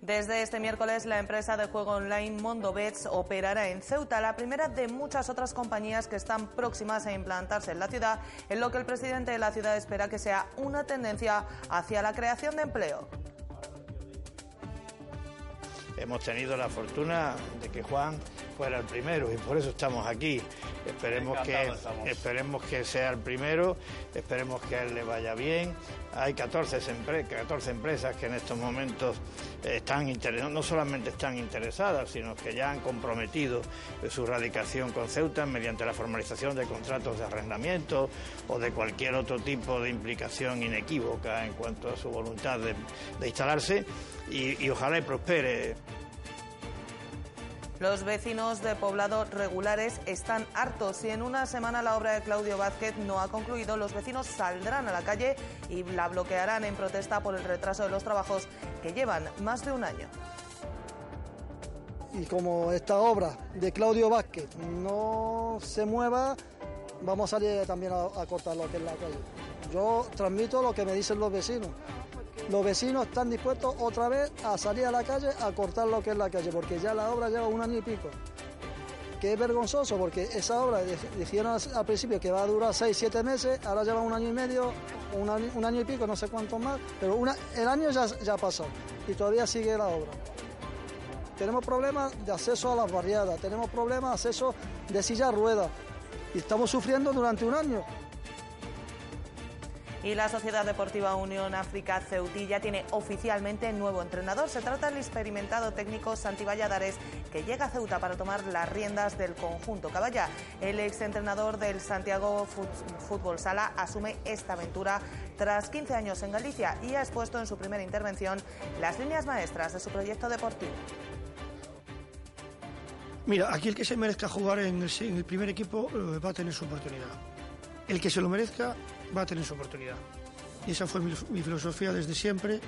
Desde este miércoles, la empresa de juego online Mondobets operará en Ceuta, la primera de muchas otras compañías que están próximas a implantarse en la ciudad, en lo que el presidente de la ciudad espera que sea una tendencia hacia la creación de empleo. Hemos tenido la fortuna de que Juan fuera el primero y por eso estamos aquí. Esperemos que, esperemos que sea el primero, esperemos que a él le vaya bien. Hay 14, 14 empresas que en estos momentos están no solamente están interesadas, sino que ya han comprometido su radicación con Ceuta mediante la formalización de contratos de arrendamiento o de cualquier otro tipo de implicación inequívoca en cuanto a su voluntad de, instalarse y, y ojalá y prospere. Los vecinos de poblados regulares están hartos. Si en una semana la obra de Claudio Vázquez no ha concluido, los vecinos saldrán a la calle y la bloquearán en protesta por el retraso de los trabajos que llevan más de un año. Y como esta obra de Claudio Vázquez no se mueva, vamos a salir también a, a cortar lo que es la calle. Yo transmito lo que me dicen los vecinos los vecinos están dispuestos otra vez a salir a la calle a cortar lo que es la calle, porque ya la obra lleva un año y pico. Que es vergonzoso, porque esa obra dijeron al principio que va a durar 6, 7 meses, ahora lleva un año y medio, un año, y pico, no sé cuánto más, pero el año ya, ya pasó y todavía sigue la obra. Tenemos problemas de acceso a las barriadas, tenemos problemas de acceso de silla ruedas y estamos sufriendo durante un año y la Sociedad Deportiva Unión África Ceutilla tiene oficialmente nuevo entrenador. Se trata del experimentado técnico Santi Valladares, que llega a Ceuta para tomar las riendas del conjunto caballa. El exentrenador del Santiago Fútbol Sala asume esta aventura tras 15 años en Galicia y ha expuesto en su primera intervención las líneas maestras de su proyecto deportivo. Mira, aquí el que se merezca jugar en el, primer equipo eh, va a tener su oportunidad. El que se lo merezca va a tener su oportunidad. Y esa fue mi, filosofía desde siempre,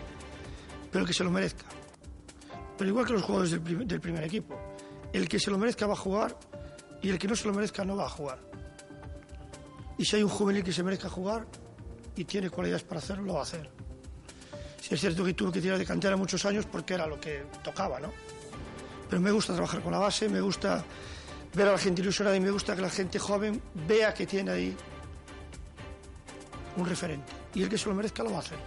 pero que se lo merezca. Pero igual que los jugadores del, primer equipo, el que se lo merezca va a jugar y el que no se lo merezca no va a jugar. Y si hay un juvenil que se merezca jugar y tiene cualidades para hacerlo, lo va a hacer. Si es cierto que tuve que tirar de cantera muchos años porque era lo que tocaba, ¿no? Pero me gusta trabajar con la base, me gusta ver a la gente ilusionada y me gusta que la gente joven vea que tiene ahí un referente. Y el que se lo merezca lo va a hacer.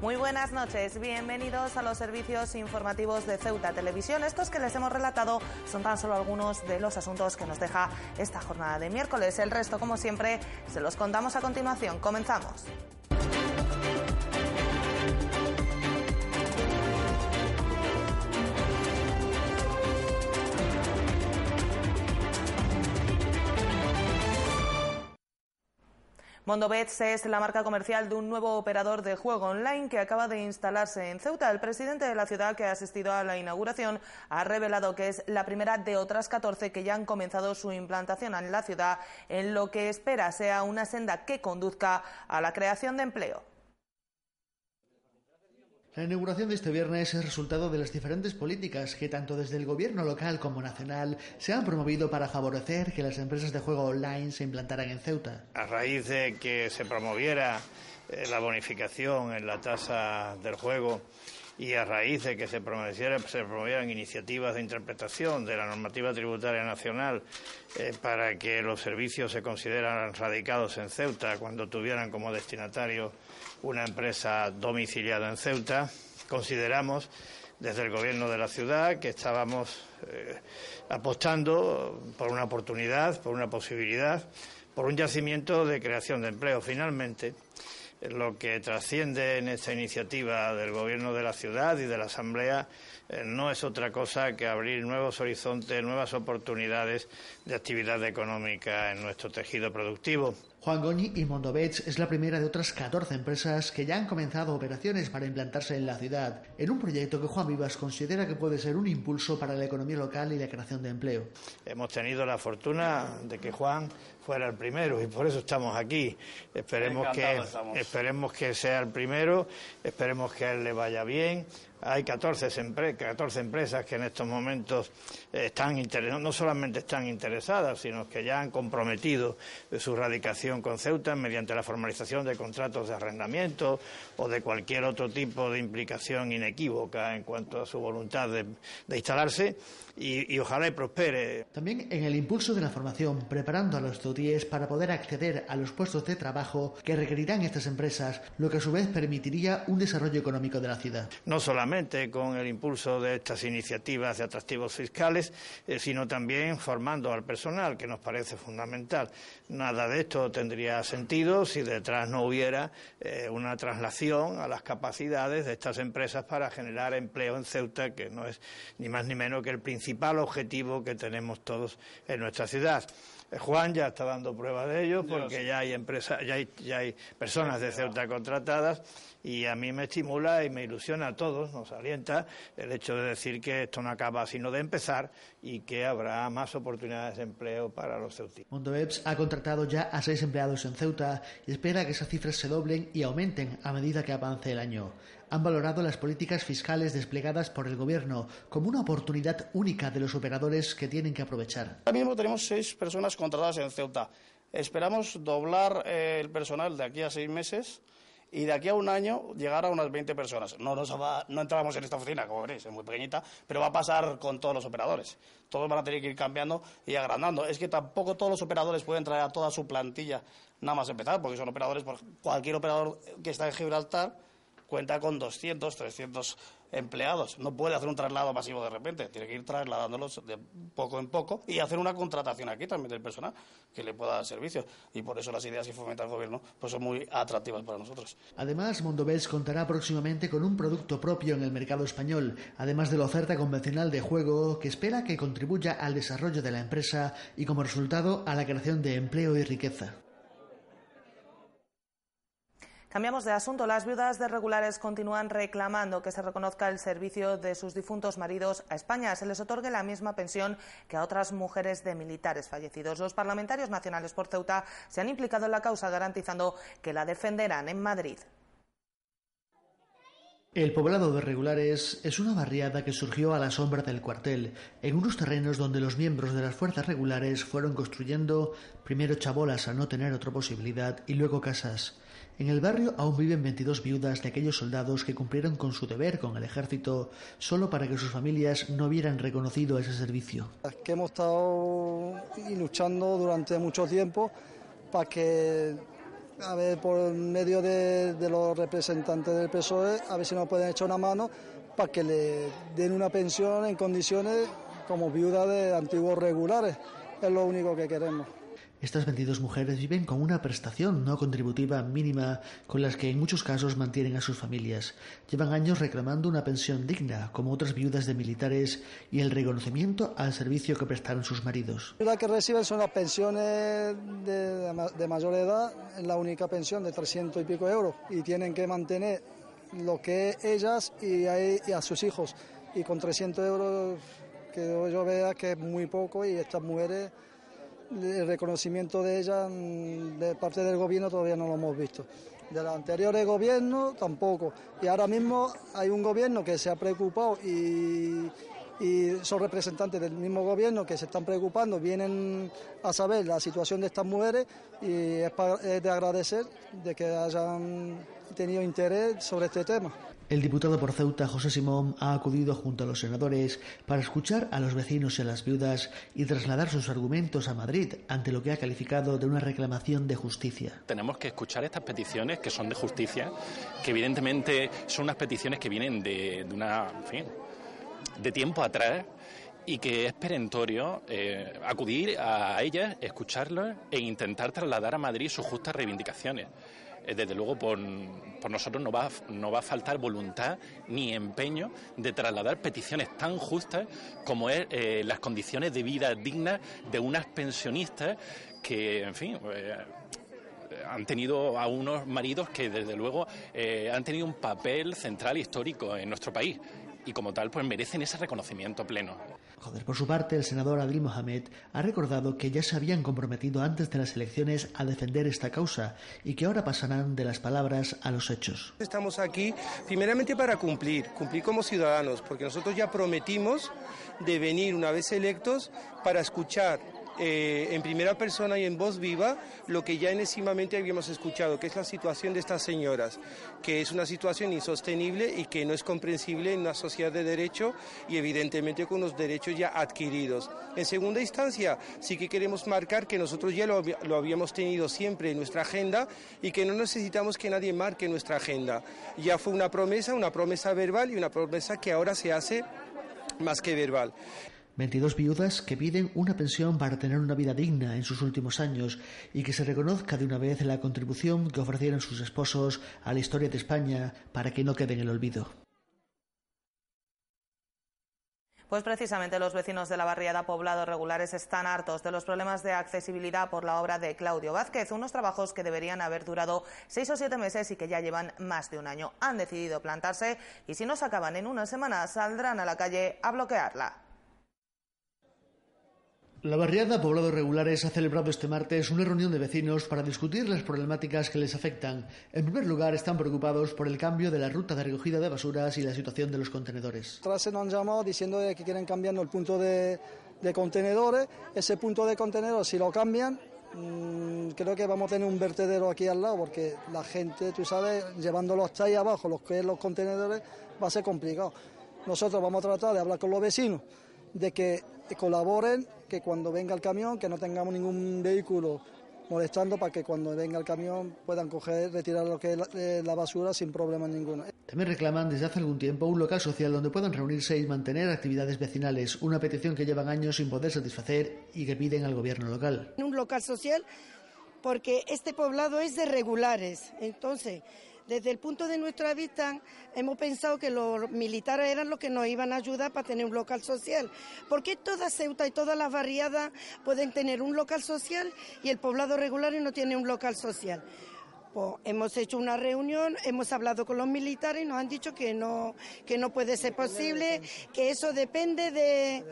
Muy buenas noches, bienvenidos a los servicios informativos de Ceuta Televisión. Estos que les hemos relatado son tan solo algunos de los asuntos que nos deja esta jornada de miércoles. El resto, como siempre, se los contamos a continuación. Comenzamos. Mondobets es la marca comercial de un nuevo operador de juego online que acaba de instalarse en Ceuta. El presidente de la ciudad que ha asistido a la inauguración ha revelado que es la primera de otras 14 que ya han comenzado su implantación en la ciudad, en lo que espera sea una senda que conduzca a la creación de empleo. La inauguración de este viernes es resultado de las diferentes políticas que tanto desde el gobierno local como nacional se han promovido para favorecer que las empresas de juego online se implantaran en Ceuta. A raíz de que se promoviera eh, la bonificación en la tasa del juego y a raíz de que se, se promovieran iniciativas de interpretación de la normativa tributaria nacional eh, para que los servicios se consideraran radicados en Ceuta cuando tuvieran como destinatario una empresa domiciliada en Ceuta, consideramos desde el gobierno de la ciudad que estábamos eh, apostando por una oportunidad, por una posibilidad, por un yacimiento de creación de empleo. Finalmente, lo que trasciende en esta iniciativa del Gobierno de la ciudad y de la Asamblea eh, no es otra cosa que abrir nuevos horizontes, nuevas oportunidades de actividad económica en nuestro tejido productivo. Juan Goñi y Mondovets es la primera de otras 14 empresas que ya han comenzado operaciones para implantarse en la ciudad, en un proyecto que Juan Vivas considera que puede ser un impulso para la economía local y la creación de empleo. Hemos tenido la fortuna de que Juan fuera el primero y por eso estamos aquí. Esperemos que, esperemos que sea el primero, esperemos que a él le vaya bien hay 14, 14 empresas que en estos momentos están no solamente están interesadas, sino que ya han comprometido su radicación con Ceuta mediante la formalización de contratos de arrendamiento o de cualquier otro tipo de implicación inequívoca en cuanto a su voluntad de, instalarse y, ojalá y prospere. También en el impulso de la formación, preparando a los TOTIES para poder acceder a los puestos de trabajo que requerirán estas empresas, lo que a su vez permitiría un desarrollo económico de la ciudad. No solamente con el impulso de estas iniciativas de atractivos fiscales, eh, sino también formando al personal, que nos parece fundamental. Nada de esto tendría sentido si detrás no hubiera eh, una traslación a las capacidades de estas empresas para generar empleo en Ceuta, que no es ni más ni menos que el principal objetivo que tenemos todos en nuestra ciudad. Eh, Juan ya está dando prueba de ello porque ya hay empresas, ya hay, ya hay personas de Ceuta contratadas y a mí me estimula y me ilusiona a todos, nos alienta el hecho de decir que esto no acaba sino de empezar y que habrá más oportunidades de empleo para los ceutinos. Mondovebs ha contratado ya a seis empleados en Ceuta y espera que esas cifras se doblen y aumenten a medida que avance el año. Han valorado las políticas fiscales desplegadas por el Gobierno como una oportunidad única de los operadores que tienen que aprovechar. Ahora mismo tenemos seis personas contratadas en Ceuta. Esperamos doblar eh, el personal de aquí a seis meses y de aquí a un año llegar a unas 20 personas. No, nos no entramos en esta oficina, como veréis, es muy pequeñita, pero va a pasar con todos los operadores. Todos van a tener que ir cambiando y agrandando. Es que tampoco todos los operadores pueden traer a toda su plantilla nada más empezar, porque son operadores, cualquier operador que está en Gibraltar cuenta con 200, 300 empleados. No puede hacer un traslado masivo de repente, tiene que ir trasladándolos de poco en poco y hacer una contratación aquí también del personal que le pueda dar servicios. Y por eso las ideas que fomenta el gobierno pues son muy atractivas para nosotros. Además, Mondovels contará próximamente con un producto propio en el mercado español, además de la oferta convencional de juego que espera que contribuya al desarrollo de la empresa y como resultado a la creación de empleo y riqueza. Cambiamos de asunto. Las viudas de regulares continúan reclamando que se reconozca el servicio de sus difuntos maridos a España. Se les otorgue la misma pensión que a otras mujeres de militares fallecidos. Los parlamentarios nacionales por Ceuta se han implicado en la causa garantizando que la defenderán en Madrid. El poblado de regulares es una barriada que surgió a la sombra del cuartel, en unos terrenos donde los miembros de las fuerzas regulares fueron construyendo primero chabolas al no tener otra posibilidad y luego casas. En el barrio aún viven 22 viudas de aquellos soldados que cumplieron con su deber con el ejército solo para que sus familias no hubieran reconocido ese servicio. Que hemos estado luchando durante mucho tiempo para que, a ver, por medio de, los representantes del PSOE, a ver si nos pueden echar una mano para que le den una pensión en condiciones como viuda de antiguos regulares. Es lo único que queremos. Estas 22 mujeres viven con una prestación no contributiva mínima con las que en muchos casos mantienen a sus familias. Llevan años reclamando una pensión digna, como otras viudas de militares, y el reconocimiento al servicio que prestaron sus maridos. La que reciben son las pensiones de, mayor edad, es la única pensión de 300 y pico euros, y tienen que mantener lo que ellas y a, y a sus hijos. Y con 300 euros, que yo vea que es muy poco, y estas mujeres el reconocimiento de ella mm, de parte del gobierno todavía no lo hemos visto. De los anteriores gobiernos tampoco. Y ahora mismo hay un gobierno que se ha preocupado y, son representantes del mismo gobierno que se están preocupando, vienen a saber la situación de estas mujeres y es de agradecer de que hayan tenido interés sobre este tema. El diputado por Ceuta, José Simón, ha acudido junto a los senadores para escuchar a los vecinos y a las viudas y trasladar sus argumentos a Madrid ante lo que ha calificado de una reclamación de justicia. Tenemos que escuchar estas peticiones que son de justicia, que evidentemente son unas peticiones que vienen de, una, fin, de tiempo atrás y que es perentorio eh, acudir a ellas, escucharlas e intentar trasladar a Madrid sus justas reivindicaciones. Eh, desde luego por, nosotros no va, no va a faltar voluntad ni empeño de trasladar peticiones tan justas como es eh, las condiciones de vida dignas de unas pensionistas que, en fin, eh, han tenido a unos maridos que desde luego han tenido un papel central histórico en nuestro país y como tal pues merecen ese reconocimiento pleno. Joder, por su parte, el senador Adil Mohamed ha recordado que ya se habían comprometido antes de las elecciones a defender esta causa y que ahora pasarán de las palabras a los hechos. Estamos aquí primeramente para cumplir, cumplir como ciudadanos, porque nosotros ya prometimos de venir una vez electos para escuchar eh, en primera persona y en voz viva lo que ya enésimamente habíamos escuchado, que es la situación de estas señoras, que es una situación insostenible y que no es comprensible en una sociedad de derecho y evidentemente con los derechos ya adquiridos. En segunda instancia, sí que queremos marcar que nosotros ya lo, lo habíamos tenido siempre en nuestra agenda y que no necesitamos que nadie marque nuestra agenda. Ya fue una promesa, una promesa verbal y una promesa que ahora se hace más que verbal. 22 viudas que piden una pensión para tener una vida digna en sus últimos años y que se reconozca de una vez la contribución que ofrecieron sus esposos a la historia de España para que no quede en el olvido. Pues precisamente los vecinos de la barriada Poblado Regulares están hartos de los problemas de accesibilidad por la obra de Claudio Vázquez, unos trabajos que deberían haber durado seis o siete meses y que ya llevan más de un año. Han decidido plantarse y si no se acaban en una semana saldrán a la calle a bloquearla. La barriada Poblados Regulares ha celebrado este martes una reunión de vecinos para discutir las problemáticas que les afectan. En primer lugar, están preocupados por el cambio de la ruta de recogida de basuras y la situación de los contenedores. Tras se nos han llamado diciendo que quieren cambiar el punto de, de contenedores. Ese punto de contenedores, si lo cambian, mmm, creo que vamos a tener un vertedero aquí al lado, porque la gente, tú sabes, llevándolos hasta ahí abajo, los que es los contenedores, va a ser complicado. Nosotros vamos a tratar de hablar con los vecinos de que colaboren, que cuando venga el camión, que no tengamos ningún vehículo molestando para que cuando venga el camión puedan coger, retirar lo que es la, eh, la basura sin problema ninguno. También reclaman desde hace algún tiempo un local social donde puedan reunirse y mantener actividades vecinales, una petición que llevan años sin poder satisfacer y que piden al gobierno local. Un local social porque este poblado es de regulares, entonces desde el punto de nuestra vista, hemos pensado que los militares eran los que nos iban a ayudar para tener un local social. ¿Por qué toda Ceuta y todas las barriadas pueden tener un local social y el poblado regular no tiene un local social? Hemos hecho una reunión, hemos hablado con los militares y nos han dicho que no, que no puede ser posible, que eso depende de,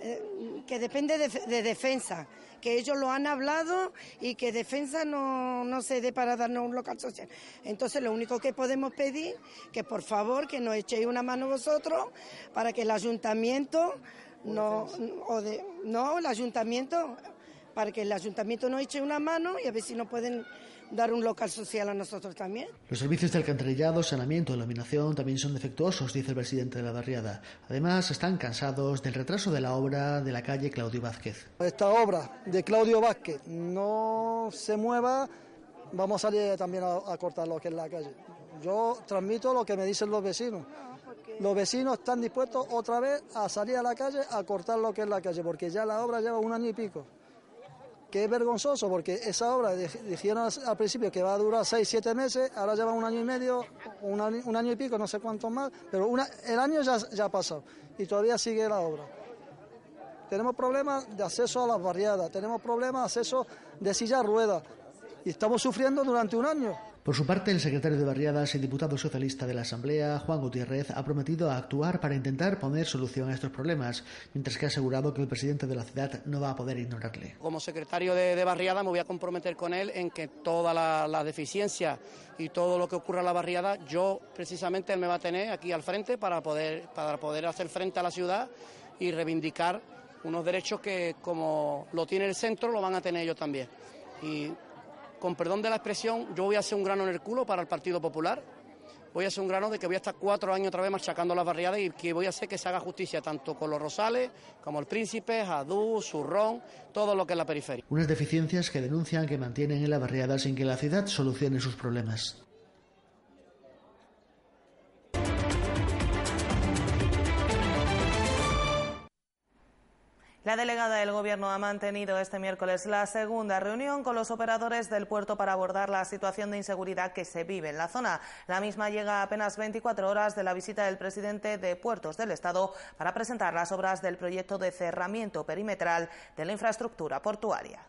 eh, que depende de, de defensa que ellos lo han hablado y que defensa no, no se dé para darnos un local social. Entonces lo único que podemos pedir, que por favor que nos echéis una mano vosotros para que el ayuntamiento no, o de, no, el ayuntamiento, para que el ayuntamiento nos eche una mano y a ver si nos pueden dar un local social a nosotros también. Los servicios de alcantarillado, saneamiento y iluminación también son defectuosos, dice el presidente de la barriada. Además, están cansados del retraso de la obra de la calle Claudio Vázquez. Esta obra de Claudio Vázquez no se mueva, vamos a salir también a, a cortar lo que es la calle. Yo transmito lo que me dicen los vecinos. Los vecinos están dispuestos otra vez a salir a la calle a cortar lo que es la calle, porque ya la obra lleva un año y pico que es vergonzoso porque esa obra dijeron al principio que va a durar seis, siete meses, ahora lleva un año y medio, un año, un año y pico, no sé cuánto más, pero el año ya, ya ha pasado y todavía sigue la obra. Tenemos problemas de acceso a las barriadas, tenemos problemas de acceso de silla ruedas y estamos sufriendo durante un año. Por su parte, el secretario de Barriadas y diputado socialista de la Asamblea, Juan Gutiérrez, ha prometido actuar para intentar poner solución a estos problemas, mientras que ha asegurado que el presidente de la ciudad no va a poder ignorarle. Como secretario de, de Barriada me voy a comprometer con él en que toda la, la, deficiencia y todo lo que ocurra en la barriada, yo precisamente él me va a tener aquí al frente para poder, para poder hacer frente a la ciudad y reivindicar unos derechos que como lo tiene el centro, lo van a tener ellos también. Y con perdón de la expresión, yo voy a hacer un grano en el culo para el Partido Popular. Voy a hacer un grano de que voy a estar cuatro años otra vez machacando las barriadas y que voy a hacer que se haga justicia tanto con los Rosales como el Príncipe, Jadú, Zurrón, todo lo que es la periferia. Unas deficiencias que denuncian que mantienen en la barriada sin que la ciudad solucione sus problemas. La delegada del Gobierno ha mantenido este miércoles la segunda reunión con los operadores del puerto para abordar la situación de inseguridad que se vive en la zona. La misma llega a apenas 24 horas de la visita del presidente de Puertos del Estado para presentar las obras del proyecto de cerramiento perimetral de la infraestructura portuaria.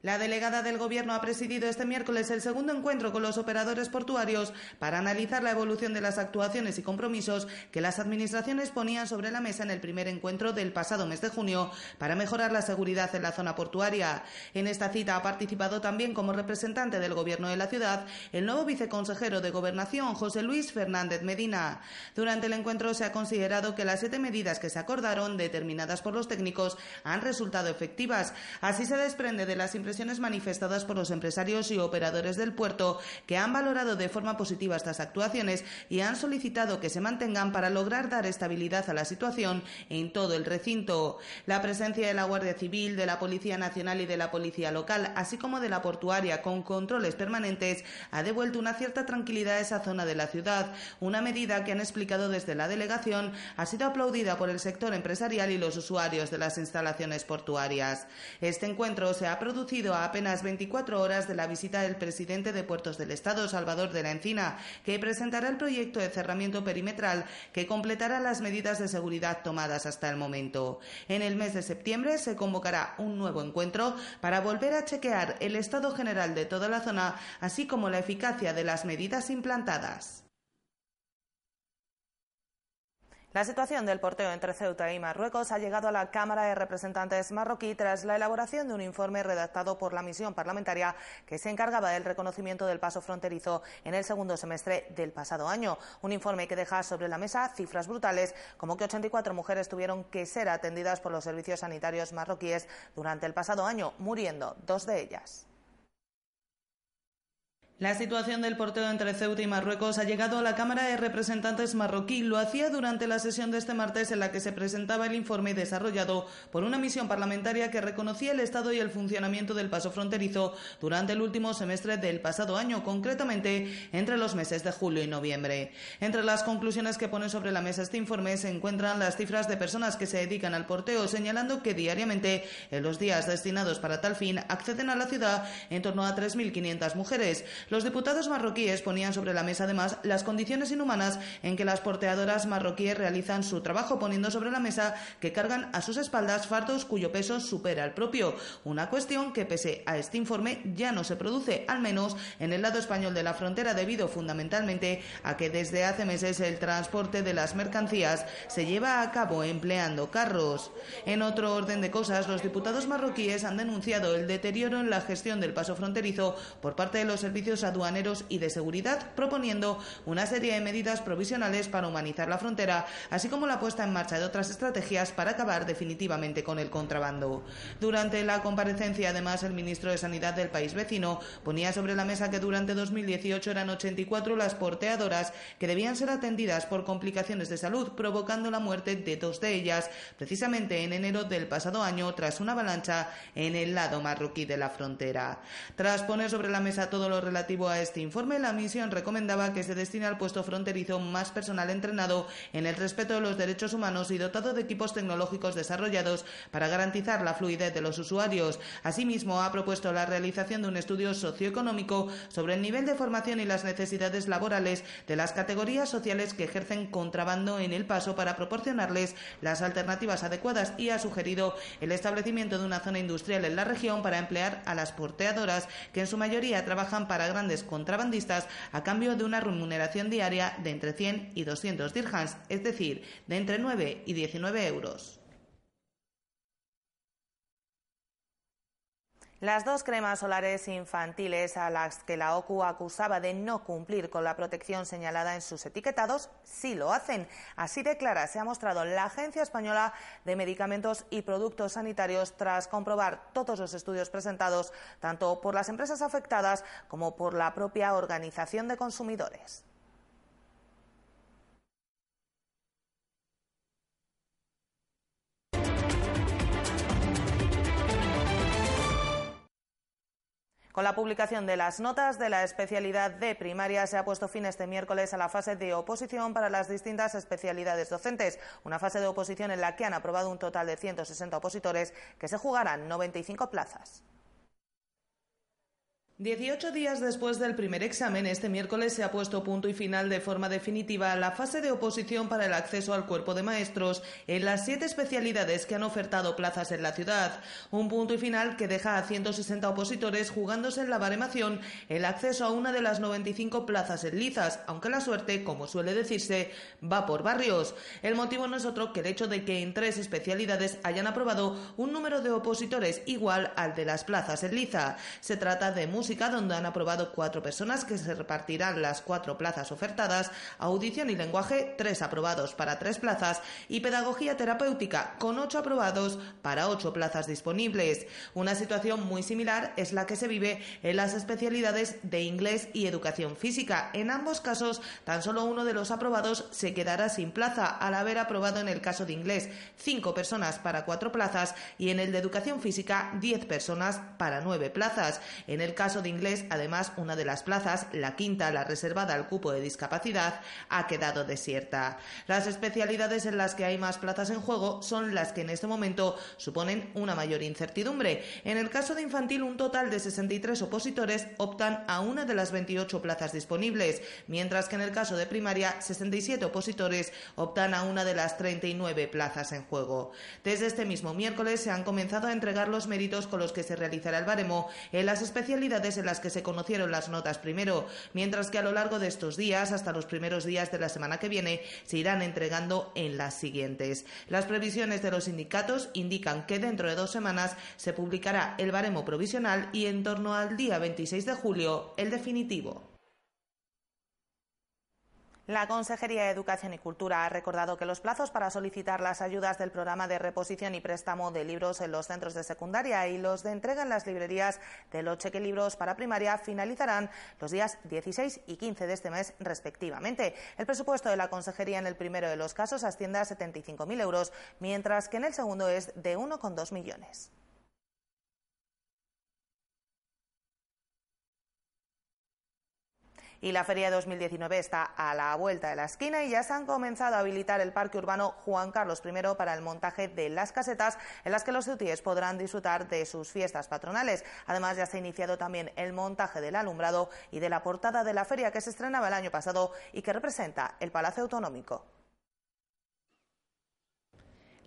La delegada del Gobierno ha presidido este miércoles el segundo encuentro con los operadores portuarios para analizar la evolución de las actuaciones y compromisos que las administraciones ponían sobre la mesa en el primer encuentro del pasado mes de junio para mejorar la seguridad en la zona portuaria. En esta cita ha participado también como representante del Gobierno de la ciudad el nuevo viceconsejero de Gobernación, José Luis Fernández Medina. Durante el encuentro se ha considerado que las siete medidas que se acordaron, determinadas por los técnicos, han resultado efectivas. Así se desprende de las manifestadas por los empresarios y operadores del puerto, que han valorado de forma positiva estas actuaciones y han solicitado que se mantengan para lograr dar estabilidad a la situación en todo el recinto. La presencia de la Guardia Civil, de la Policía Nacional y de la Policía Local, así como de la portuaria con controles permanentes, ha devuelto una cierta tranquilidad a esa zona de la ciudad, una medida que han explicado desde la delegación ha sido aplaudida por el sector empresarial y los usuarios de las instalaciones portuarias. Este encuentro se ha producido a apenas 24 horas de la visita del presidente de Puertos del Estado, Salvador de la Encina, que presentará el proyecto de cerramiento perimetral que completará las medidas de seguridad tomadas hasta el momento. En el mes de septiembre se convocará un nuevo encuentro para volver a chequear el estado general de toda la zona, así como la eficacia de las medidas implantadas. La situación del porteo entre Ceuta y Marruecos ha llegado a la Cámara de Representantes marroquí tras la elaboración de un informe redactado por la misión parlamentaria que se encargaba del reconocimiento del paso fronterizo en el segundo semestre del pasado año. Un informe que deja sobre la mesa cifras brutales, como que 84 mujeres tuvieron que ser atendidas por los servicios sanitarios marroquíes durante el pasado año, muriendo dos de ellas. La situación del porteo entre Ceuta y Marruecos ha llegado a la Cámara de Representantes marroquí. Lo hacía durante la sesión de este martes en la que se presentaba el informe desarrollado por una misión parlamentaria que reconocía el estado y el funcionamiento del paso fronterizo durante el último semestre del pasado año, concretamente entre los meses de julio y noviembre. Entre las conclusiones que pone sobre la mesa este informe se encuentran las cifras de personas que se dedican al porteo, señalando que diariamente, en los días destinados para tal fin, acceden a la ciudad en torno a 3.500 mujeres. Los diputados marroquíes ponían sobre la mesa además las condiciones inhumanas en que las porteadoras marroquíes realizan su trabajo, poniendo sobre la mesa que cargan a sus espaldas fardos cuyo peso supera el propio. Una cuestión que, pese a este informe, ya no se produce, al menos en el lado español de la frontera, debido fundamentalmente a que desde hace meses el transporte de las mercancías se lleva a cabo empleando carros. En otro orden de cosas, los diputados marroquíes han denunciado el deterioro en la gestión del paso fronterizo por parte de los servicios aduaneros y de seguridad, proponiendo una serie de medidas provisionales para humanizar la frontera, así como la puesta en marcha de otras estrategias para acabar definitivamente con el contrabando. Durante la comparecencia, además, el ministro de Sanidad del país vecino ponía sobre la mesa que durante 2018 eran 84 las porteadoras que debían ser atendidas por complicaciones de salud, provocando la muerte de dos de ellas, precisamente en enero del pasado año, tras una avalancha en el lado marroquí de la frontera. Tras poner sobre la mesa todo lo relativo a este informe, la misión recomendaba que se destine al puesto fronterizo más personal entrenado en el respeto de los derechos humanos y dotado de equipos tecnológicos desarrollados para garantizar la fluidez de los usuarios. Asimismo, ha propuesto la realización de un estudio socioeconómico sobre el nivel de formación y las necesidades laborales de las categorías sociales que ejercen contrabando en el paso para proporcionarles las alternativas adecuadas y ha sugerido el establecimiento de una zona industrial en la región para emplear a las porteadoras que en su mayoría trabajan para grandes contrabandistas a cambio de una remuneración diaria de entre 100 y 200 dirhams, es decir, de entre 9 y 19 euros. Las dos cremas solares infantiles a las que la OCU acusaba de no cumplir con la protección señalada en sus etiquetados, sí lo hacen. Así de clara se ha mostrado la Agencia Española de Medicamentos y Productos Sanitarios tras comprobar todos los estudios presentados tanto por las empresas afectadas como por la propia Organización de Consumidores. Con la publicación de las notas de la especialidad de primaria se ha puesto fin este miércoles a la fase de oposición para las distintas especialidades docentes, una fase de oposición en la que han aprobado un total de 160 opositores que se jugarán 95 plazas. 18 días después del primer examen, este miércoles se ha puesto punto y final de forma definitiva la fase de oposición para el acceso al cuerpo de maestros en las siete especialidades que han ofertado plazas en la ciudad. Un punto y final que deja a 160 opositores jugándose en la baremación el acceso a una de las 95 plazas en Lizas, aunque la suerte, como suele decirse, va por barrios. El motivo no es otro que el hecho de que en tres especialidades hayan aprobado un número de opositores igual al de las plazas en Liza. Se trata de música donde han aprobado cuatro personas que se repartirán las cuatro plazas ofertadas, audición y lenguaje, tres aprobados para tres plazas, y pedagogía terapéutica, con ocho aprobados para ocho plazas disponibles. Una situación muy similar es la que se vive en las especialidades de inglés y educación física. En ambos casos, tan solo uno de los aprobados se quedará sin plaza al haber aprobado en el caso de inglés cinco personas para cuatro plazas y en el de educación física diez personas para nueve plazas. En el caso de inglés, además, una de las plazas, la quinta, la reservada al cupo de discapacidad, ha quedado desierta. Las especialidades en las que hay más plazas en juego son las que en este momento suponen una mayor incertidumbre. En el caso de infantil, un total de 63 opositores optan a una de las 28 plazas disponibles, mientras que en el caso de primaria, 67 opositores optan a una de las 39 plazas en juego. Desde este mismo miércoles se han comenzado a entregar los méritos con los que se realizará el baremo en las especialidades en las que se conocieron las notas primero, mientras que a lo largo de estos días, hasta los primeros días de la semana que viene, se irán entregando en las siguientes. Las previsiones de los sindicatos indican que dentro de dos semanas se publicará el baremo provisional y en torno al día 26 de julio el definitivo. La Consejería de Educación y Cultura ha recordado que los plazos para solicitar las ayudas del programa de reposición y préstamo de libros en los centros de secundaria y los de entrega en las librerías de los cheque libros para primaria finalizarán los días 16 y 15 de este mes respectivamente. El presupuesto de la Consejería en el primero de los casos asciende a 75.000 euros, mientras que en el segundo es de 1,2 millones. Y la Feria 2019 está a la vuelta de la esquina y ya se han comenzado a habilitar el Parque Urbano Juan Carlos I para el montaje de las casetas en las que los ceutíes podrán disfrutar de sus fiestas patronales. Además, ya se ha iniciado también el montaje del alumbrado y de la portada de la feria que se estrenaba el año pasado y que representa el Palacio Autonómico.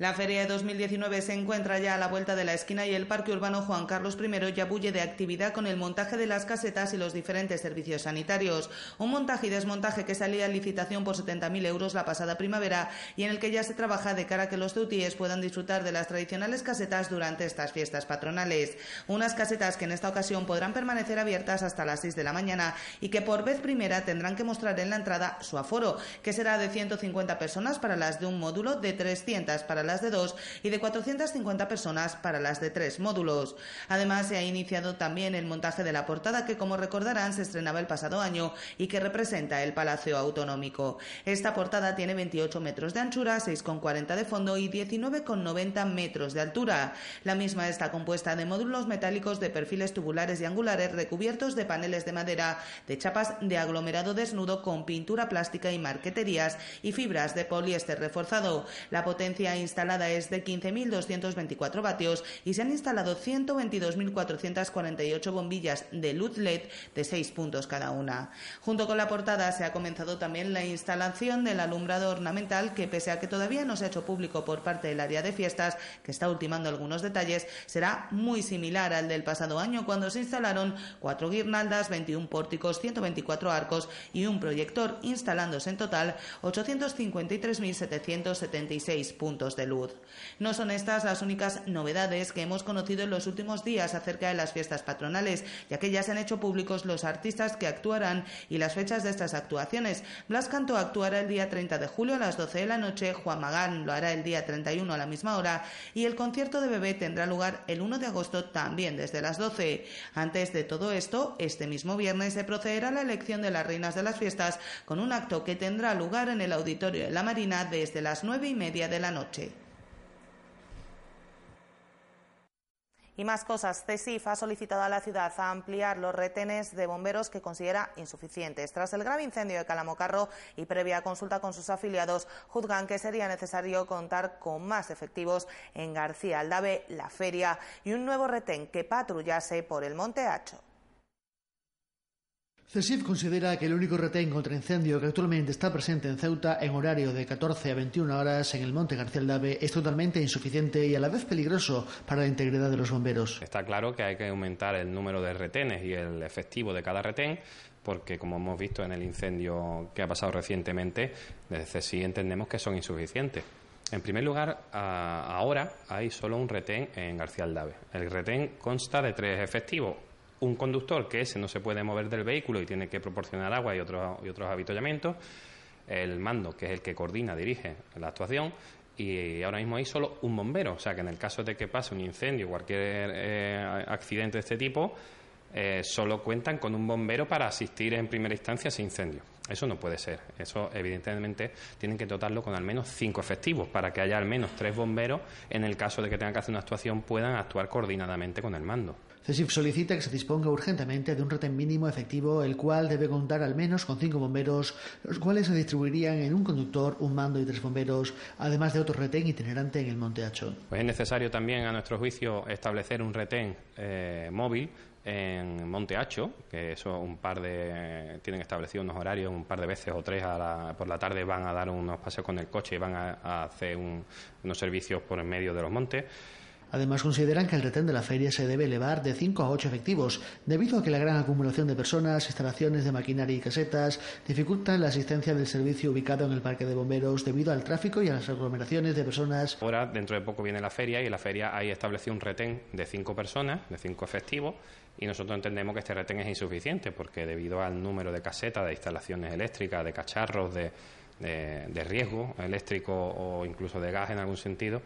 La feria de 2019 se encuentra ya a la vuelta de la esquina y el Parque Urbano Juan Carlos I ya bulle de actividad con el montaje de las casetas y los diferentes servicios sanitarios. Un montaje y desmontaje que salía en licitación por 70.000 euros la pasada primavera y en el que ya se trabaja de cara a que los ceutíes puedan disfrutar de las tradicionales casetas durante estas fiestas patronales. Unas casetas que en esta ocasión podrán permanecer abiertas hasta las 6 de la mañana y que por vez primera tendrán que mostrar en la entrada su aforo, que será de 150 personas para las de un módulo, de 300 para las las de dos y de 450 personas para las de tres módulos. Además, se ha iniciado también el montaje de la portada que, como recordarán, se estrenaba el pasado año y que representa el Palacio Autonómico. Esta portada tiene 28 metros de anchura, 6,40 de fondo y 19,90 metros de altura. La misma está compuesta de módulos metálicos de perfiles tubulares y angulares recubiertos de paneles de madera, de chapas de aglomerado desnudo con pintura plástica y marqueterías y fibras de poliéster reforzado. La potencia instalada es de 15.224 vatios y se han instalado 122.448 bombillas de luz LED de 6 puntos cada una. Junto con la portada se ha comenzado también la instalación del alumbrado ornamental que pese a que todavía no se ha hecho público por parte del área de fiestas, que está ultimando algunos detalles, será muy similar al del pasado año cuando se instalaron cuatro guirnaldas, 21 pórticos, 124 arcos y un proyector, instalándose en total 853.776 puntos de luz. No son estas las únicas novedades que hemos conocido en los últimos días acerca de las fiestas patronales, ya que ya se han hecho públicos los artistas que actuarán y las fechas de estas actuaciones. Blas Canto actuará el día 30 de julio a las 12 de la noche, Juan Magán lo hará el día 31 a la misma hora y el concierto de bebé tendrá lugar el 1 de agosto también desde las 12. Antes de todo esto, este mismo viernes se procederá a la elección de las reinas de las fiestas con un acto que tendrá lugar en el auditorio de la Marina desde las nueve y media de la noche. Y más cosas. CESIF ha solicitado a la ciudad ampliar los retenes de bomberos que considera insuficientes. Tras el grave incendio de Calamocarro y previa consulta con sus afiliados, juzgan que sería necesario contar con más efectivos en García Aldave, La Feria y un nuevo retén que patrullase por el Monte Hacho. CESIF considera que el único retén contra incendio que actualmente está presente en Ceuta en horario de 14 a 21 horas en el Monte García Dave es totalmente insuficiente y a la vez peligroso para la integridad de los bomberos. Está claro que hay que aumentar el número de retenes y el efectivo de cada retén porque como hemos visto en el incendio que ha pasado recientemente, desde CESIF entendemos que son insuficientes. En primer lugar, ahora hay solo un retén en García Aldave. El retén consta de tres efectivos, un conductor que ese no se puede mover del vehículo y tiene que proporcionar agua y otros, y otros el mando, que es el que coordina, dirige la actuación, y ahora mismo hay solo un bombero, o sea que en el caso de que pase un incendio o cualquier eh, accidente de este tipo, eh, solo cuentan con un bombero para asistir en primera instancia a ese incendio. Eso no puede ser. Eso, evidentemente, tienen que dotarlo con al menos cinco efectivos para que haya al menos tres bomberos en el caso de que tengan que hacer una actuación puedan actuar coordinadamente con el mando. CESIF solicita que se disponga urgentemente de un retén mínimo efectivo, el cual debe contar al menos con cinco bomberos, los cuales se distribuirían en un conductor, un mando y tres bomberos, además de otro retén itinerante en el Monte Hacho. Pues es necesario también, a nuestro juicio, establecer un retén eh, móvil en Monte Hacho, que eso un par de tienen establecidos unos horarios, un par de veces o tres por la tarde van a dar unos paseos con el coche y van a, hacer unos servicios por en medio de los montes. Además, consideran que el retén de la feria se debe elevar de 5 a 8 efectivos, debido a que la gran acumulación de personas, instalaciones de maquinaria y casetas dificultan la asistencia del servicio ubicado en el parque de bomberos debido al tráfico y a las aglomeraciones de personas. Ahora, dentro de poco viene la feria y en la feria hay establecido un retén de 5 personas, de 5 efectivos, y nosotros entendemos que este retén es insuficiente porque debido al número de casetas, de instalaciones eléctricas, de cacharros, de, de riesgo eléctrico o incluso de gas en algún sentido,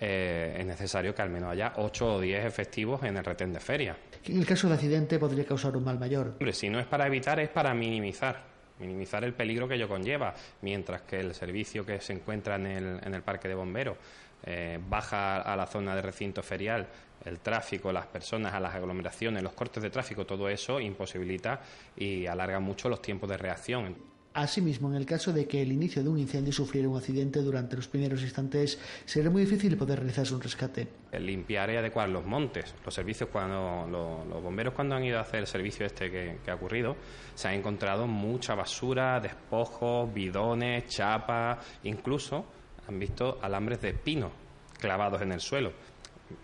eh, es necesario que al menos haya 8 o 10 efectivos en el retén de feria. En el caso de accidente podría causar un mal mayor. Hombre, si no es para evitar, es para minimizar minimizar el peligro que ello conlleva, mientras que el servicio que se encuentra en el, en el parque de bomberos eh, baja a la zona de recinto ferial, el tráfico, las personas, a las aglomeraciones, los cortes de tráfico, todo eso imposibilita y alarga mucho los tiempos de reacción. Asimismo, en el caso de que el inicio de un incendio sufriera un accidente durante los primeros instantes, será muy difícil poder realizar un rescate. limpiar y adecuar los montes, los servicios cuando los, bomberos cuando han ido a hacer el servicio este que, ha ocurrido, se han encontrado mucha basura, despojos, bidones, chapas, incluso han visto alambres de pino clavados en el suelo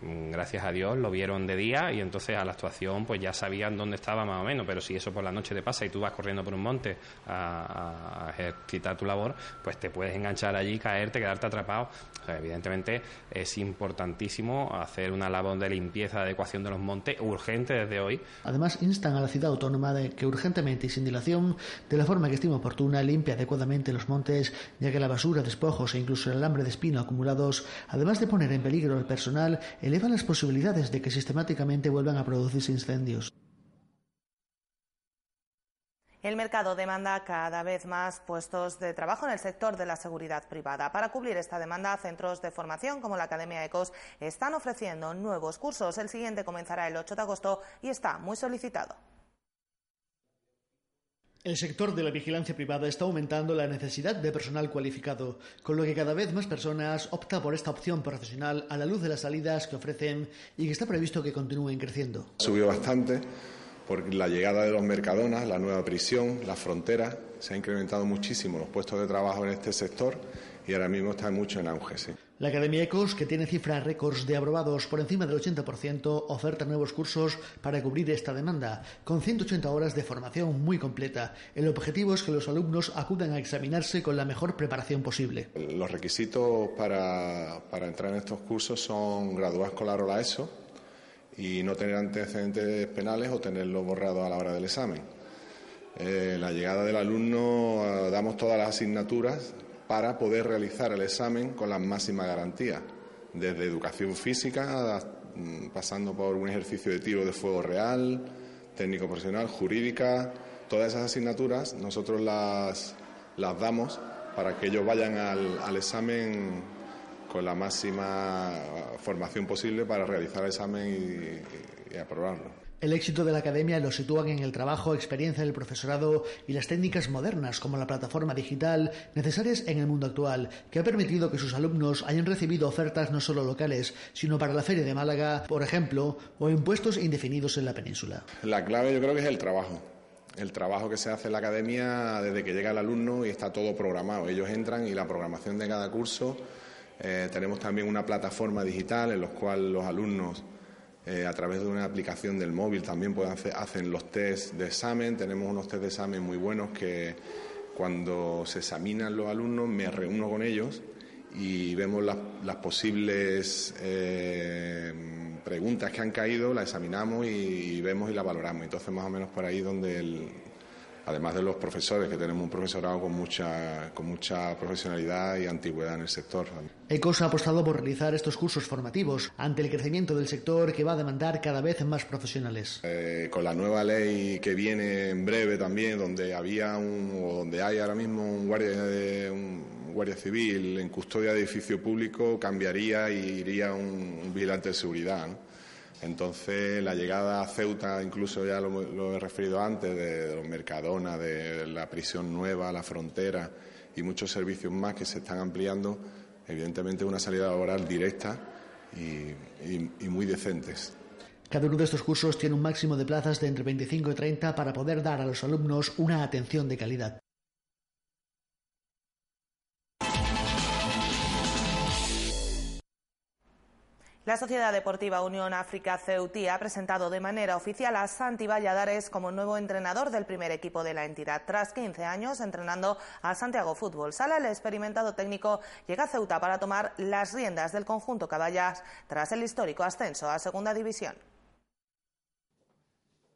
gracias a Dios lo vieron de día y entonces a la actuación pues ya sabían dónde estaba más o menos, pero si eso por la noche te pasa y tú vas corriendo por un monte a, ejercitar tu labor, pues te puedes enganchar allí, caerte, quedarte atrapado. evidentemente es importantísimo hacer una labor de limpieza, de adecuación de los montes urgente desde hoy. Además instan a la ciudad autónoma de que urgentemente y sin dilación, de la forma que estime oportuna, limpie adecuadamente los montes, ya que la basura, despojos e incluso el alambre de espino acumulados, además de poner en peligro el personal, eleva las posibilidades de que sistemáticamente vuelvan a producirse incendios. El mercado demanda cada vez más puestos de trabajo en el sector de la seguridad privada. Para cubrir esta demanda, centros de formación como la Academia ECOS están ofreciendo nuevos cursos. El siguiente comenzará el 8 de agosto y está muy solicitado. El sector de la vigilancia privada está aumentando la necesidad de personal cualificado, con lo que cada vez más personas optan por esta opción profesional a la luz de las salidas que ofrecen y que está previsto que continúen creciendo. Subió bastante por la llegada de los mercadonas, la nueva prisión, la frontera. Se han incrementado muchísimo los puestos de trabajo en este sector y ahora mismo está mucho en auge. La Academia ECOS, que tiene cifras récords de aprobados por encima del 80%, oferta nuevos cursos para cubrir esta demanda, con 180 horas de formación muy completa. El objetivo es que los alumnos acudan a examinarse con la mejor preparación posible. Los requisitos para, entrar en estos cursos son graduar escolar o la ESO y no tener antecedentes penales o tenerlo borrado a la hora del examen. Eh, la llegada del alumno, eh, damos todas las asignaturas para poder realizar el examen con la máxima garantía, desde educación física, mm, pasando por un ejercicio de tiro de fuego real, técnico profesional, jurídica, todas esas asignaturas nosotros las, las damos para que ellos vayan al, al examen con la máxima formación posible para realizar el examen y aprobarlo. El éxito de la academia lo sitúan en el trabajo, experiencia del profesorado y las técnicas modernas como la plataforma digital necesarias en el mundo actual, que ha permitido que sus alumnos hayan recibido ofertas no solo locales, sino para la Feria de Málaga, por ejemplo, o en puestos indefinidos en la península. La clave yo creo que es el trabajo. el trabajo que se hace en la academia desde que llega el alumno y está todo programado. Ellos entran y la programación de cada curso. Eh, tenemos también una plataforma digital en la cual los alumnos, eh, a través de una aplicación del móvil, también pueden hacer hacen los test de examen. Tenemos unos test de examen muy buenos que cuando se examinan los alumnos me reúno con ellos y vemos las, posibles eh, preguntas que han caído, las examinamos y, vemos y las valoramos. Entonces, más o menos por ahí donde, el, además de los profesores, que tenemos un profesorado con mucha, con mucha profesionalidad y antigüedad en el sector. ECOS ha apostado por realizar estos cursos formativos ante el crecimiento del sector que va a demandar cada vez más profesionales. Eh, con la nueva ley que viene en breve también, donde había un, o donde hay ahora mismo un guardia de un, Guardia Civil en custodia de edificio público cambiaría y iría un, vigilante de seguridad. Entonces, la llegada a Ceuta, incluso ya lo, he referido antes, de, los Mercadona, de la prisión nueva, la frontera y muchos servicios más que se están ampliando, evidentemente una salida laboral directa y muy decentes. Cada uno de estos cursos tiene un máximo de plazas de entre 25 y 30 para poder dar a los alumnos una atención de calidad. La Sociedad Deportiva Unión África Ceutí ha presentado de manera oficial a Santi Valladares como nuevo entrenador del primer equipo de la entidad. Tras 15 años entrenando a Santiago Fútbol Sala, el experimentado técnico llega a Ceuta para tomar las riendas del conjunto Caballas tras el histórico ascenso a Segunda División.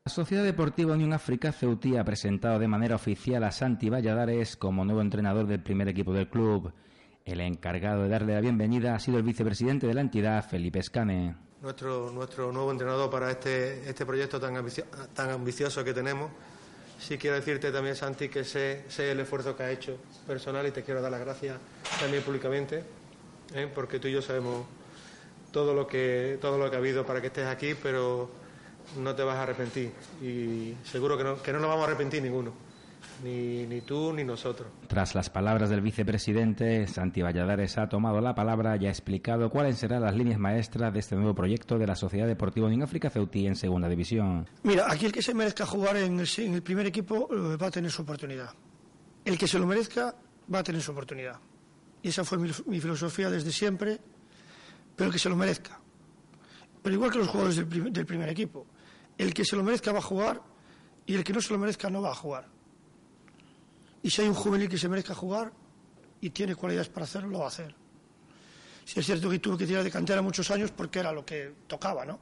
La Sociedad Deportiva Unión África Ceutí ha presentado de manera oficial a Santi Valladares como nuevo entrenador del primer equipo del club. El encargado de darle la bienvenida ha sido el vicepresidente de la entidad, Felipe Escane. Nuestro, nuestro nuevo entrenador para este, este proyecto tan, tan ambicioso que tenemos. Sí quiero decirte también, Santi, que sé, sé, el esfuerzo que ha hecho personal y te quiero dar las gracias también públicamente, ¿eh? porque tú y yo sabemos todo lo, que, todo lo que ha habido para que estés aquí, pero no te vas a arrepentir y seguro que no, que no nos vamos a arrepentir ninguno ni, ni tú ni nosotros. Tras las palabras del vicepresidente, Santi Valladares ha tomado la palabra y ha explicado cuáles serán las líneas maestras de este nuevo proyecto de la Sociedad Deportiva Unión África Ceutí en Segunda División. Mira, aquí el que se merezca jugar en el, primer equipo eh, va a tener su oportunidad. El que se lo merezca va a tener su oportunidad. Y esa fue mi, filosofía desde siempre, pero el que se lo merezca. Pero igual que los jugadores del, del primer equipo, el que se lo merezca va a jugar y el que no se lo merezca no va a jugar. Y si hay un juvenil que se merezca jugar y tiene cualidades para hacerlo, lo va a hacer. Si es cierto que tuve que tirar de cantera muchos años porque era lo que tocaba, ¿no?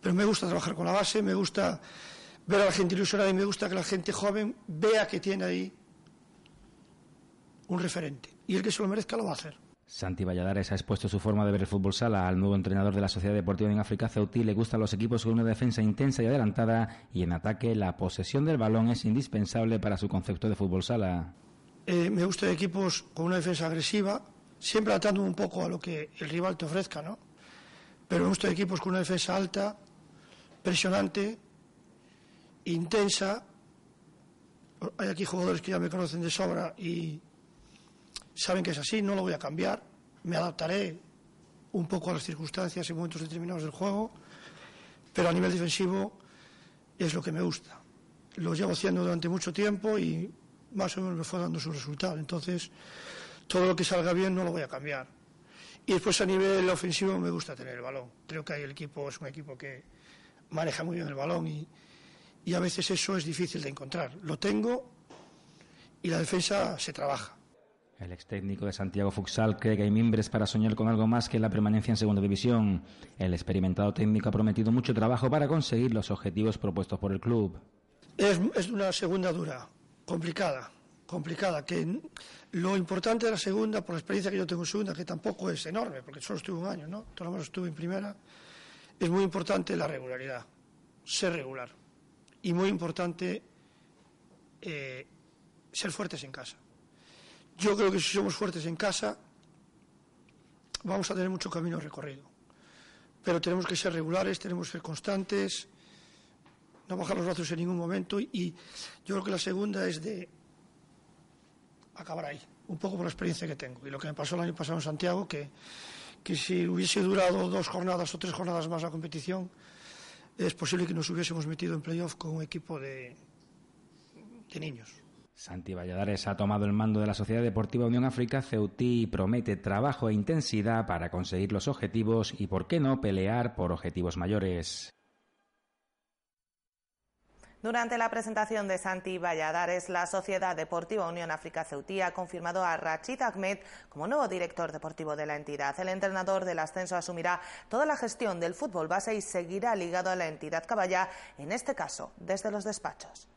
Pero me gusta trabajar con la base, me gusta ver a la gente ilusionada y me gusta que la gente joven vea que tiene ahí un referente. Y el que se lo merezca lo va a hacer. Santi Valladares ha expuesto su forma de ver el fútbol sala al nuevo entrenador de la Sociedad Deportiva en África, Ceutí. Le gustan los equipos con una defensa intensa y adelantada y en ataque la posesión del balón es indispensable para su concepto de fútbol sala. Eh, me gustan equipos con una defensa agresiva, siempre atando un poco a lo que el rival te ofrezca, ¿no? Pero me gustan equipos con una defensa alta, presionante, intensa. Hay aquí jugadores que ya me conocen de sobra y saben que es así, no lo voy a cambiar, me adaptaré un poco a las circunstancias y momentos determinados del juego, pero a nivel defensivo es lo que me gusta. Lo llevo haciendo durante mucho tiempo y más o menos me fue dando su resultado. Entonces, todo lo que salga bien no lo voy a cambiar. Y después a nivel ofensivo me gusta tener el balón. Creo que el equipo es un equipo que maneja muy bien el balón y, y a veces eso es difícil de encontrar. Lo tengo y la defensa se trabaja. El ex técnico de Santiago Fuxal cree que hay mimbres para soñar con algo más que la permanencia en segunda división. El experimentado técnico ha prometido mucho trabajo para conseguir los objetivos propuestos por el club. Es, una segunda dura, complicada, complicada. Que lo importante de la segunda, por la experiencia que yo tengo en segunda, que tampoco es enorme, porque solo estuve un año, ¿no? Todo lo menos estuve en primera, es muy importante la regularidad, ser regular. Y muy importante eh, ser fuertes en casa. Yo creo que si somos fuertes en casa, vamos a tener mucho camino recorrido. Pero tenemos que ser regulares, tenemos que ser constantes, no bajar los brazos en ningún momento. Y yo creo que la segunda es de acabar ahí, un poco por la experiencia que tengo. Y lo que me pasó el año pasado en Santiago, que, que si hubiese durado dos jornadas o tres jornadas más la competición, es posible que nos hubiésemos metido en playoff con un equipo de, de niños. Santi Valladares ha tomado el mando de la Sociedad Deportiva Unión África Ceutí y promete trabajo e intensidad para conseguir los objetivos y, por qué no, pelear por objetivos mayores. Durante la presentación de Santi Valladares, la Sociedad Deportiva Unión África Ceutí ha confirmado a Rachid Ahmed como nuevo director deportivo de la entidad. El entrenador del ascenso asumirá toda la gestión del fútbol base y seguirá ligado a la entidad caballa, en este caso desde los despachos.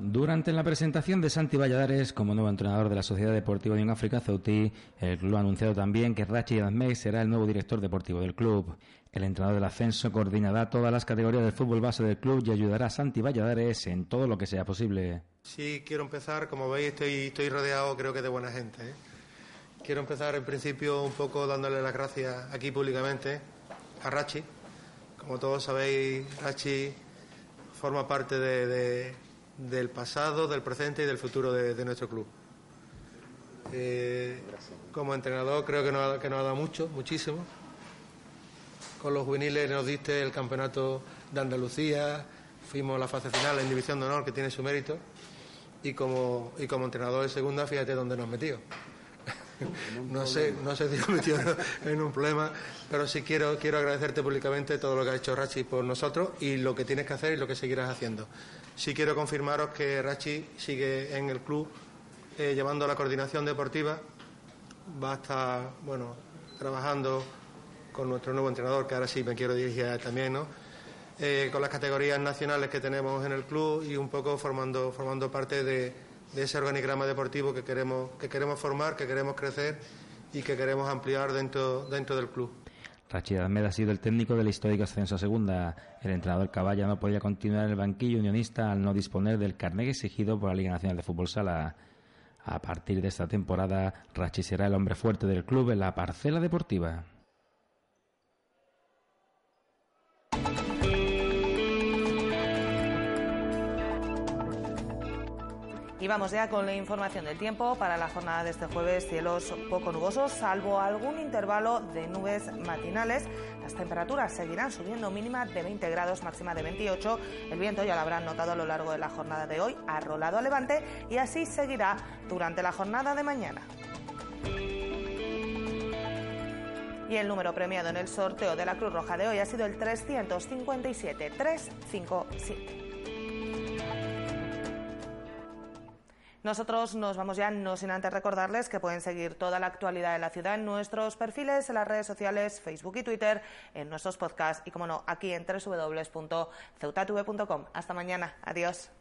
Durante la presentación de Santi Valladares como nuevo entrenador de la Sociedad Deportiva Unión África Ceutí, el club ha anunciado también que Rachid Ahmed será el nuevo director deportivo del club. El entrenador del ascenso coordinará todas las categorías del fútbol base del club y ayudará a Santi Valladares en todo lo que sea posible. Sí, quiero empezar, como veis, estoy, estoy rodeado creo que de buena gente. ¿eh? Quiero empezar en principio un poco dándole las gracias aquí públicamente a Rachi. Como todos sabéis, Rachi forma parte de, del pasado, del presente y del futuro de, nuestro club. Eh, como entrenador creo que nos, que nos ha dado mucho, muchísimo con los juveniles nos diste el campeonato de Andalucía, fuimos a la fase final en División de Honor, que tiene su mérito, y como, y como entrenador de segunda, fíjate dónde nos metió. No sé, no sé si nos metió en un problema, pero sí quiero, quiero agradecerte públicamente todo lo que ha hecho Rachi por nosotros y lo que tienes que hacer y lo que seguirás haciendo. Sí quiero confirmaros que Rachi sigue en el club eh, llevando la coordinación deportiva, va a estar bueno, trabajando con nuestro nuevo entrenador, que ahora sí me quiero dirigir también, ¿no? Eh, con las categorías nacionales que tenemos en el club y un poco formando, formando parte de, ese organigrama deportivo que queremos, que queremos formar, que queremos crecer y que queremos ampliar dentro, dentro del club. Rachid Ahmed ha sido el técnico del histórico ascenso a segunda. El entrenador Caballa no podía continuar en el banquillo unionista al no disponer del carnet exigido por la Liga Nacional de Fútbol Sala. A partir de esta temporada, Rachid será el hombre fuerte del club en la parcela deportiva. Y vamos ya con la información del tiempo para la jornada de este jueves. Cielos poco nubosos, salvo algún intervalo de nubes matinales. Las temperaturas seguirán subiendo, mínima de 20 grados, máxima de 28. El viento ya lo habrán notado a lo largo de la jornada de hoy, ha rolado a levante y así seguirá durante la jornada de mañana. Y el número premiado en el sorteo de la Cruz Roja de hoy ha sido el 357 357. Nosotros nos vamos ya, no sin antes recordarles que pueden seguir toda la actualidad de la ciudad en nuestros perfiles, en las redes sociales, Facebook y Twitter, en nuestros podcasts y, como no, aquí en www.ceutatv.com. Hasta mañana. Adiós.